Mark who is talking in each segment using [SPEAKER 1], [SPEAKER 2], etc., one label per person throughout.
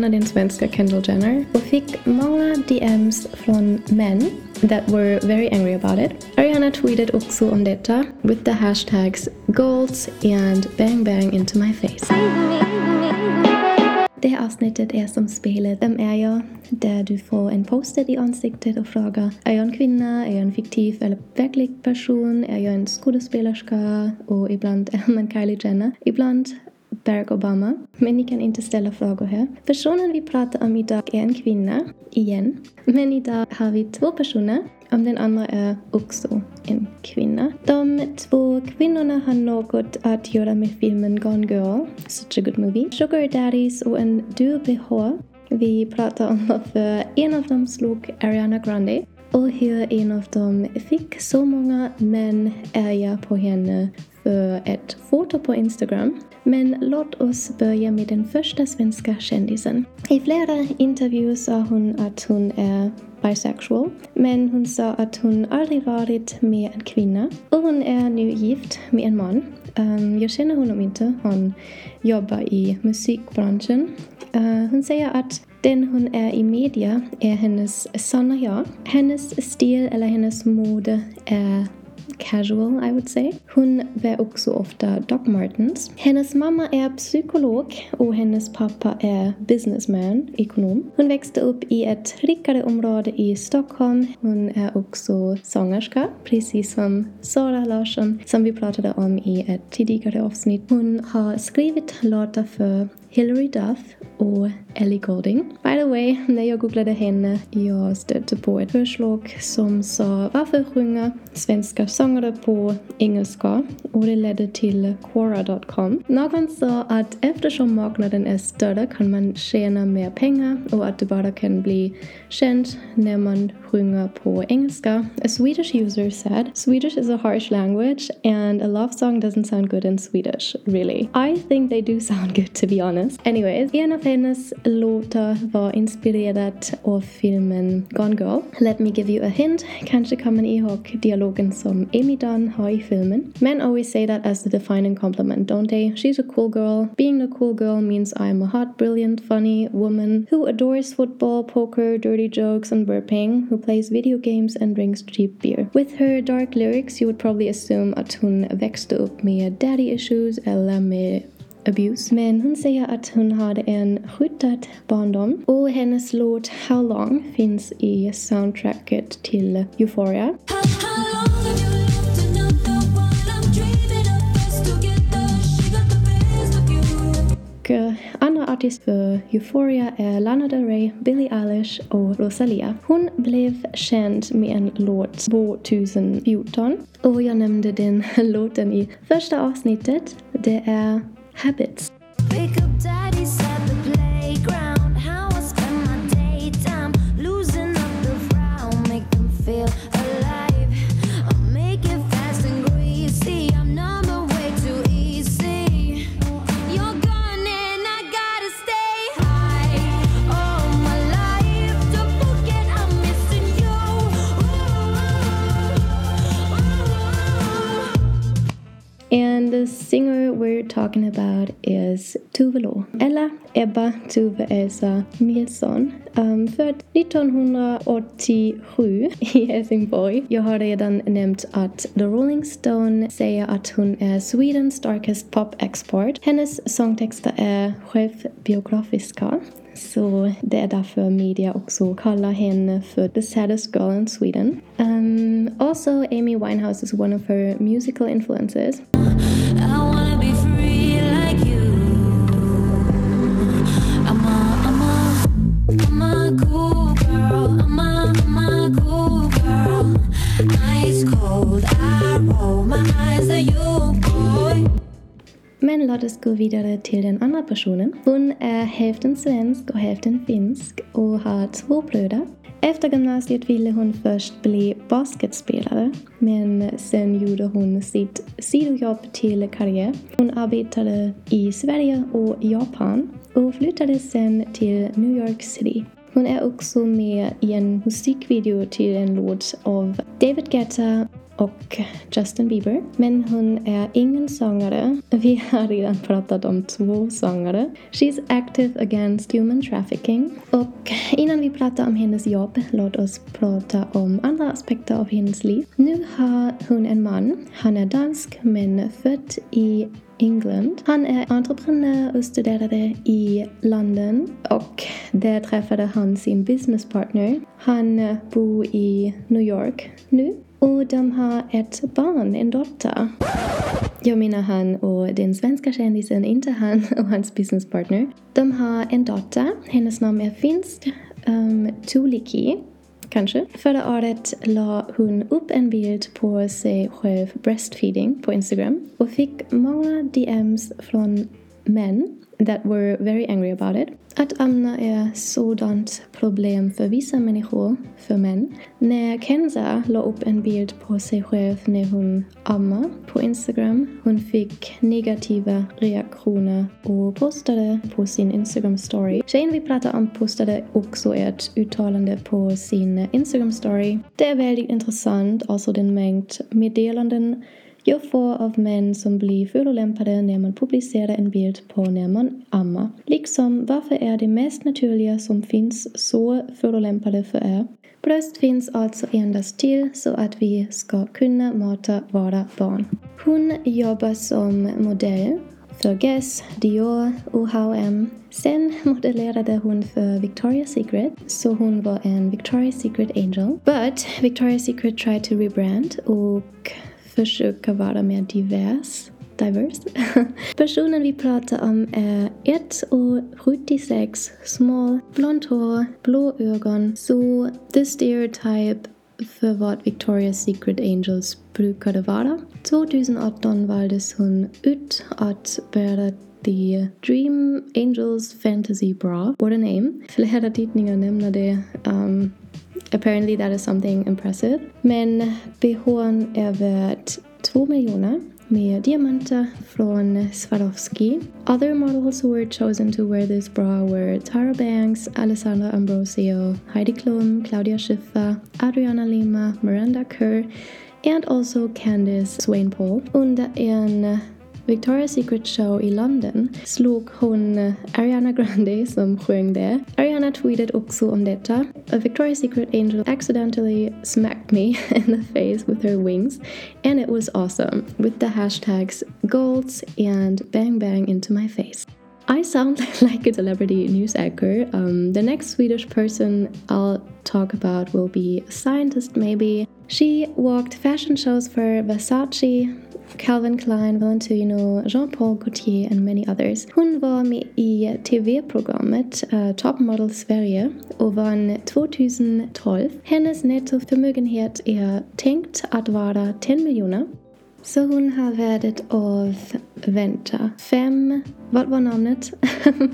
[SPEAKER 1] känner den svenska Kendall Jenner och fick många DMs från män that were very angry about it. Ariana tweeted också om detta with the hashtags golds and bang bang into my face. Det här avsnittet är som spelet Vem är jag? Där du får en post-it i ansiktet och frågar Är jag en kvinna? Är jag en fiktiv eller verklig person? Är jag en skådespelerska? Och ibland är man Kylie Jenner. Ibland Barack Obama. Men ni kan inte ställa frågor här. Personen vi pratar om idag är en kvinna, igen. Men idag har vi två personer. Om den andra är också en kvinna. De två kvinnorna har något att göra med filmen Gone Girl, such a good movie. Sugar Daddies och en duo-bh. Vi pratar om varför en av dem slog Ariana Grande och hur en av dem fick så många män arga på henne för ett foto på Instagram. Men låt oss börja med den första svenska kändisen. I flera intervjuer sa hon att hon är bisexual, men hon sa att hon aldrig varit med en kvinna. Och hon är nu gift med en man. Um, jag känner honom inte, han jobbar i musikbranschen. Uh, hon säger att den hon är i media är hennes sanna jag. Hennes stil eller hennes mode är casual, I would say. Hon bär också ofta Doc Martens. Hennes mamma är psykolog och hennes pappa är businessman, ekonom. Hon växte upp i ett rikare område i Stockholm. Hon är också sångerska, precis som Sara Larsson som vi pratade om i ett tidigare avsnitt. Hon har skrivit låtar för Hilary Duff och Ellie Goulding. By the way, när jag googlade er henne, jag stötte på ett förslag som sa varför sjunga svenska sångare på engelska och det ledde till Quora.com. Någon sa att eftersom marknaden är er större kan man tjäna mer pengar och att det bara kan bli känd när man sjunger på engelska. A Swedish user said, Swedish is a harsh language and a love song doesn't sound good in Swedish, really. I think they do sound good to be honest. Anyways, av hennes låtar var inspirerad av filmen Gone Girl. Let me give you a hint. Kanske kommer ni ihåg dialogen som Amy Dunn har i filmen. Men always say that as the defining compliment, don't they? She's a cool girl. Being a cool girl means I'm a hot, brilliant, funny woman who adores football, poker, dirty jokes, and burping, who plays video games and drinks cheap beer. With her dark lyrics you would probably assume att hon växte upp med daddy issues eller med abuse. Men hon säger att hon hade en skyddad barndom och hennes låt How long finns i soundtracket till Euphoria. Eh, andra artister för Euphoria är Lana Del Rey, Billie Eilish och Rosalia. Hon blev känd med en låt 2014 och jag nämnde den låten i första avsnittet. Det är Habits. The singer we're talking about is Tove Lo, eller Ebba Tove Elsa Nilsson. Um, född 1987 i Helsingborg. Jag har redan nämnt att The Rolling Stone säger att hon är Swedens darkest pop export. Hennes sångtexter är självbiografiska. Så det är därför media också kallar henne för the saddest girl in Sweden. Um, also, Amy Winehouse is one of her musical influences. Men låt oss gå vidare till den andra personen. Hon är hälften svensk och hälften finsk och har två bröder. Efter gymnasiet ville hon först bli basketspelare men sen gjorde hon sitt sidojobb till karriär. Hon arbetade i Sverige och Japan och flyttade sen till New York City. Hon är också med i en musikvideo till en låt av David Guetta och Justin Bieber. Men hon är ingen sångare. Vi har redan pratat om två sångare. She's active against human trafficking. Och innan vi pratar om hennes jobb, låt oss prata om andra aspekter av hennes liv. Nu har hon en man. Han är dansk men född i England. Han är entreprenör och studerade i London och där träffade han sin businesspartner. Han bor i New York nu och de har ett barn, en dotter. Jag menar han och den svenska kändisen, inte han och hans businesspartner. De har en dotter, hennes namn är finsk, um, Tuliki kanske. Förra året la hon upp en bild på sig själv breastfeeding på Instagram och fick många DMs från män that were very angry about it. Att amma är sådant problem för vissa människor, för män. När Kenza la upp en bild på sig själv när hon ammar på Instagram. Hon fick negativa reaktioner och postade på sin Instagram story. Tjejen vi pratar om postade också ett uttalande på sin Instagram story. Det är väldigt intressant, alltså den mängd meddelanden jag får av män som blir förolämpade när man publicerar en bild på när man ammar. Liksom, varför är det mest naturliga som finns så förolämpade för er? Bröst finns alltså endast till så att vi ska kunna mata våra barn. Hon jobbar som modell för Guess, Dior och H&M. Sen modellerade hon för Victoria's Secret, så hon var en Victoria's Secret angel. But Victoria's Secret tried to rebrand och försöka vara mer divers. Diverse. Personen vi pratar om är 1,76, smal, blont hår, blå ögon. Så the stereotype för vad Victoria's Secret Angels brukade vara. 2018 valdes hon ut att bära The Dream Angels Fantasy Bra. What a name. Flera tidningar nämner det. Um, Apparently that is something impressive. Men bhn är värd 2 miljoner med diamanter från Swarovski. Other models who were chosen to wear this bra were Tara Banks, Alessandra Ambrosio, Heidi Klum, Claudia Schiffer, Adriana Lima, Miranda Kerr and also Candice Swainpole under en Victoria's Secret show i London slog hon Ariana Grande som sjöng där. Ariana tweetade också om detta. A Victoria's Secret angel accidentally smacked me in the face with her wings and it was awesome with the hashtags golds and bang bang into my face. I sound like a celebrity news anchor. Um, the next Swedish person I'll talk about will be a scientist, maybe. She walked fashion shows for Versace, Calvin Klein, Valentino, Jean-Paul Gaultier and many others. Hon var med i TV-programmet uh, eh, Top Model Sverige och vann 2012. Hennes nettoförmögenhet är tänkt att vara 10 miljoner. Så hon har värdet av, vänta, fem, vad var namnet?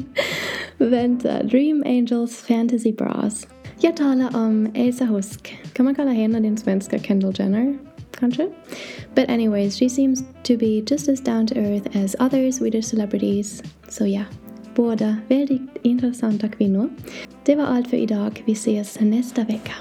[SPEAKER 1] vänta, Dream Angels Fantasy Bras. Jag talar om Elsa Husk. Kan man kalla henne den svenska Kendall Jenner? Kanske? But anyways, she seems to be just as down to earth as other Swedish celebrities. Så ja, båda väldigt intressanta kvinnor. Det var allt för idag. Vi ses nästa vecka.